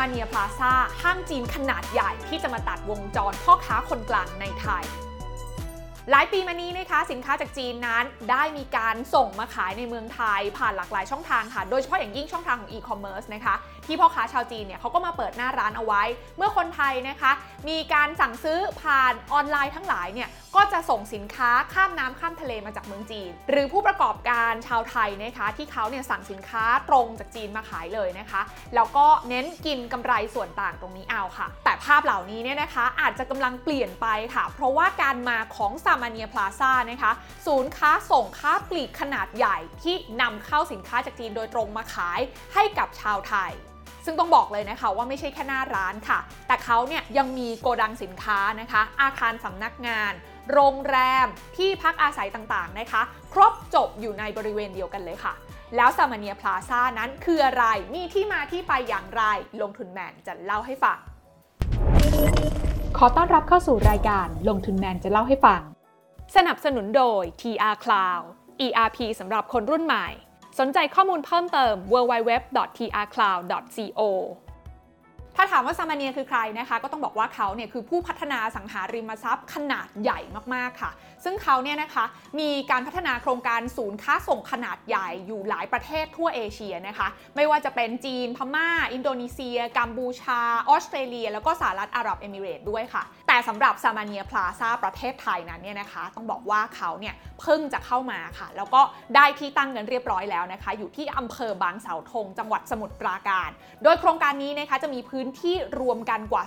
มาเนียพลาซาห้างจีนขนาดใหญ่ที่จะมาตัดวงจรพ่อค้าคนกลางในไทย หลายปีมานี้นะคะสินค้าจากจีนนั้นได้มีการส่งมาขายในเมืองไทย ผ่านหลากหลายช่องทางค่ะ โดยเฉพาะอย่างยิ่งช่องทางของอีคอมเมิร์ซนะคะที่พ่อค้าชาวจีนเนี่ยเขาก็มาเปิดหน้าร้านเอาไว้ เมื่อคนไทยนะคะ มีการสั่งซื้อผ่านออนไลน์ทั้งหลายเนี่ยก็จะส่งสินค้าข้ามน้ำข้ามทะเลมาจากเมืองจีน หรือผู้ประกอบการชาวไทยนะคะที่เขาเนี่ยสั่งสินค้าตรงจากจีนมาขายเลยนะคะแล้วก็เน้นกินกำไรส่วนต่างตรงนี้เอาค่ะ แต่ภาพเหล่านี้เนี่ยนะคะอาจจะกำลังเปลี่ยนไปค่ะ เพราะว่าการมาของซามาเนียพลาซ่านะคะ ศูนย์ค้าส่งค้าปลีกขนาดใหญ่ที่นำเข้าสินค้าจากจีนโดยตรงมาขายให้กับชาวไทย ซึ่งต้องบอกเลยนะคะว่าไม่ใช่แค่หน้าร้านค่ะ แต่เขาเนี่ยยังมีโกดังสินค้านะคะ อาคารสำนักงาน โรงแรม ที่พักอาศัยต่างๆนะคะ ครบจบอยู่ในบริเวณเดียวกันเลยค่ะ แล้วซามาเนียพลาซ่านั้นคืออะไรมีที่มาที่ไปอย่างไร ลงทุนแมนจะเล่าให้ฟังขอต้อนรับเข้าสู่รายการลงทุนแมนจะเล่าให้ฟัง สนับสนุนโดย TR Cloud ERP สำหรับคนรุ่นใหม่ สนใจข้อมูลเพิ่มเติม www.trcloud.co ถ้าถามว่าซามาเนียคือใครนะคะ ก็ต้องบอกว่าเขาเนี่ยคือผู้พัฒนาสังหาริมทรัพย์ขนาดใหญ่มาก ๆ ค่ะ ซึ่งเขาเนี่ยนะคะมีการพัฒนาโครงการศูนย์ค้าส่งขนาดใหญ่อยู่หลายประเทศทั่วเอเชียนะคะ ไม่ว่าจะเป็นจีน พม่า อินโดนีเซีย กัมพูชา ออสเตรเลีย แล้วก็สหรัฐอาหรับเอมิเรต์ด้วยค่ะ แต่สำหรับซามาเนียพลาซาประเทศไทยนั้นเนี่ยนะคะ ต้องบอกว่าเขาเนี่ยเพิ่งจะเข้ามาค่ะ แล้วก็ได้ที่ตั้งกันเรียบร้อยแล้วนะคะ อยู่ที่อำเภอบางเสาธงจังหวัดสมุทรปราการ โดยโครงการนี้นะคะจะมีพื้นที่รวมกันกว่า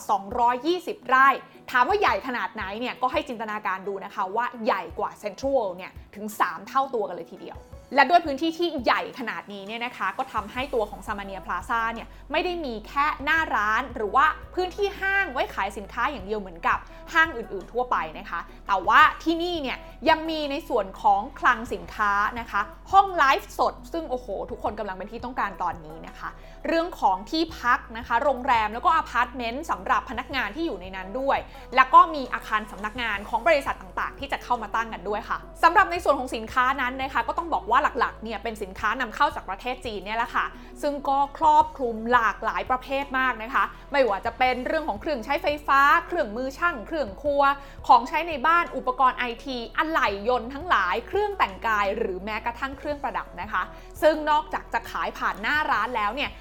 220 ไร่ ถามว่าใหญ่ขนาดไหนเนี่ยก็ให้จินตนาการดูนะคะว่าใหญ่กว่าเซ็นทรัลเนี่ยถึง 3 เท่าตัวกันเลยทีเดียว และด้วยพื้นที่ที่ใหญ่ขนาดนี้เนี่ยนะคะ ก็ทำให้ตัวของซามาเนียพลาซ่าเนี่ยไม่ได้มีแค่หน้าร้านหรือว่าพื้นที่ห้างไว้ขายสินค้าอย่างเดียวเหมือนกับห้างอื่นๆทั่วไปนะคะ แต่ว่าที่นี่เนี่ยยังมีในส่วนของคลังสินค้านะคะ ห้องไลฟ์สด ซึ่งโอ้โห ทุกคนกำลังเป็นที่ต้องการตอนนี้นะคะ เรื่องของที่พักนะคะ โรงแรมแล้วก็อพาร์ตเมนต์สำหรับพนักงานที่อยู่ในนั้นด้วย แล้วก็มีอาคารสำนักงานของบริษัทต่างๆ ที่จะเข้ามาตั้งกันด้วยค่ะสำหรับในส่วนของสินค้านั้นนะคะ ก็ต้องบอกว่าหลักๆเนี่ยเป็นสินค้านำเข้าจากประเทศจีนเนี่ยแหละค่ะ ซึ่งก็ครอบคลุมหลากหลายประเภทมากนะคะ ไม่ว่าจะเป็นเรื่องของเครื่องใช้ไฟฟ้า เครื่องมือช่าง เครื่องครัว ของใช้ในบ้านอุปกรณ์ไอทีอะไหล่ยนต์ทั้งหลาย เครื่องแต่งกาย หรือแม้กระทั่งเครื่องประดับนะคะ ซึ่งนอกจากจะขายผ่านหน้าร้านแล้วเนี่ย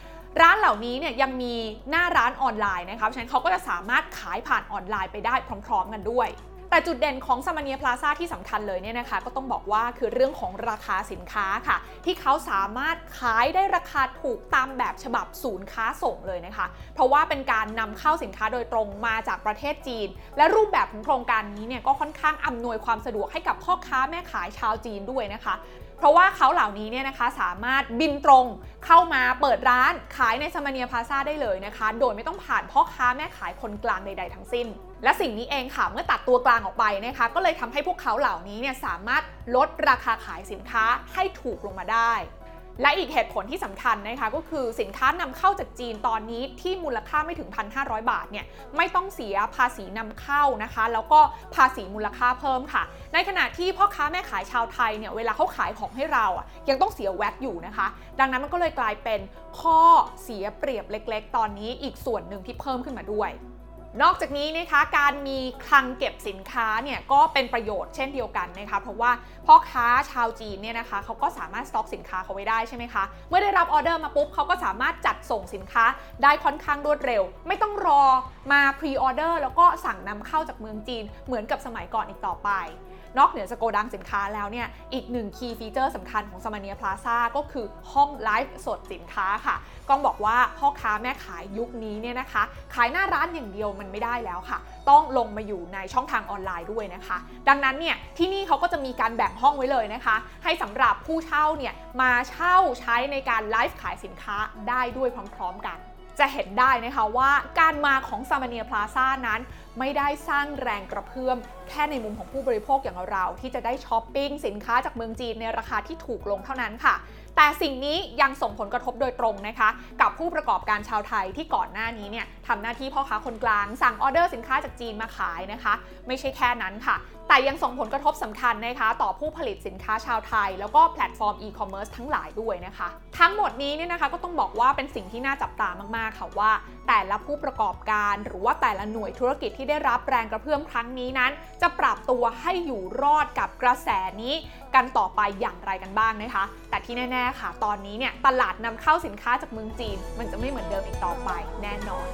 ร้านเหล่านี้เนี่ยยังมีหน้าร้านออนไลน์นะคะเพราะฉะนั้นเขาก็จะสามารถขายผ่านออนไลน์ไปได้พร้อม ๆ กันด้วย แต่จุดเด่นของซามาเนียพลาซ่าที่สำคัญเลยเนี่ยนะคะ ก็ต้องบอกว่าคือเรื่องของราคาสินค้าค่ะ ที่เขาสามารถขายได้ราคาถูกตามแบบฉบับศูนย์ค้าส่งเลยนะคะ เพราะว่าเป็นการนำเข้าสินค้าโดยตรงมาจากประเทศจีน และรูปแบบของโครงการนี้เนี่ยก็ค่อนข้างอำนวยความสะดวกให้กับพ่อค้าแม่ขายชาวจีนด้วยนะคะเพราะว่าเขาเหล่านี้เนี่ยนะคะสามารถบินตรงเข้ามาเปิดร้านขายในซามาเนียพลาซาได้เลยนะคะ โดยไม่ต้องผ่านพ่อค้าแม่ขายคนกลางใด ๆ ทั้งสิ้น และสิ่งนี้เองค่ะเมื่อตัดตัวกลางออกไปนะคะก็เลยทำให้พวกเขาเหล่านี้เนี่ยสามารถลดราคาขายสินค้าให้ถูกลงมาได้ และอีกเหตุผลที่สำคัญนะคะก็คือสินค้านำเข้าจากจีนตอนนี้ที่มูลค่าไม่ถึง 1,500 บาทเนี่ยไม่ต้องเสียภาษีนำเข้านะคะ แล้วก็ภาษีมูลค่าเพิ่มค่ะ ในขณะที่พ่อค้าแม่ขายชาวไทยเนี่ยเวลาเขาขายของให้เราอะยังต้องเสียแวตอยู่นะคะ ดังนั้นมันก็เลยกลายเป็นข้อเสียเปรียบเล็ก ๆ ตอนนี้อีกส่วนหนึ่งที่เพิ่มขึ้นมาด้วย นอกจากนี้นะคะการมีคลังเก็บสินค้าเนี่ยก็เป็นประโยชน์เช่นเดียวกันนะคะเพราะว่าพ่อค้าชาวจีนเนี่ยนะคะเขาก็สามารถสต็อกสินค้าเขาไว้ได้ใช่ไหมคะเมื่อได้รับออเดอร์มาปุ๊บเขาก็สามารถจัดส่งสินค้าได้ค่อนข้างรวดเร็ว ไม่ต้องรอมา pre-order แล้วก็สั่งนำเข้าจากเมืองจีนเหมือนกับสมัยก่อนอีกต่อไป นอกเหนือจากโกดังสินค้าแล้วเนี่ย อีกหนึ่ง key feature สำคัญของซามาเนียพลาซ่าก็คือห้องไลฟ์สดสินค้าค่ะ ก็ต้องบอกว่าพ่อค้าแม่ขายยุคนี้เนี่ยนะคะ ขายหน้าร้านอย่างเดียวมันไม่ได้แล้วค่ะ ต้องลงมาอยู่ในช่องทางออนไลน์ด้วยนะคะ ดังนั้นเนี่ยที่นี่เขาก็จะมีการแบ่งห้องไว้เลยนะคะ ให้สำหรับผู้เช่าเนี่ยมาเช่าใช้ในการไลฟ์ขายสินค้าได้ด้วยพร้อม ๆ กัน จะเห็นได้นะคะว่าการมาของซามาเนียพลาซ่านั้น ไม่ได้สร้างแรงกระเพื่อมแค่ในมุมของผู้บริโภคอย่างเราที่จะได้ช้อปปิ้งสินค้าจากเมืองจีนในราคาที่ถูกลงเท่านั้นค่ะ แต่สิ่งนี้ยังส่งผลกระทบโดยตรงนะคะ กับผู้ประกอบการชาวไทยที่ก่อนหน้านี้เนี่ยทำหน้าที่พ่อค้าคนกลาง สั่งออเดอร์สินค้าจากจีนมาขายนะคะ ไม่ใช่แค่นั้นค่ะ แต่ยังส่งผลกระทบสำคัญนะคะ ต่อผู้ผลิตสินค้าชาวไทย แล้วก็แพลตฟอร์มอีคอมเมิร์ซทั้งหลายด้วยนะคะ ทั้งหมดนี้เนี่ยนะคะก็ต้องบอกว่าเป็นสิ่งที่น่าจับตามากๆค่ะว่า แต่ละผู้ประกอบการหรือว่าแต่ละหน่วยธุรกิจที่ได้รับแรงกระเพื่อมครั้งนี้นั้น จะปรับตัวให้อยู่รอดกับกระแสนี้ กันต่อไปอย่างไรกันบ้างนะคะ แต่ที่แน่ค่ะ ตอนนี้เนี่ยตลาดนำเข้าสินค้าจากเมืองจีน มันจะไม่เหมือนเดิมอีกต่อไปแน่นอน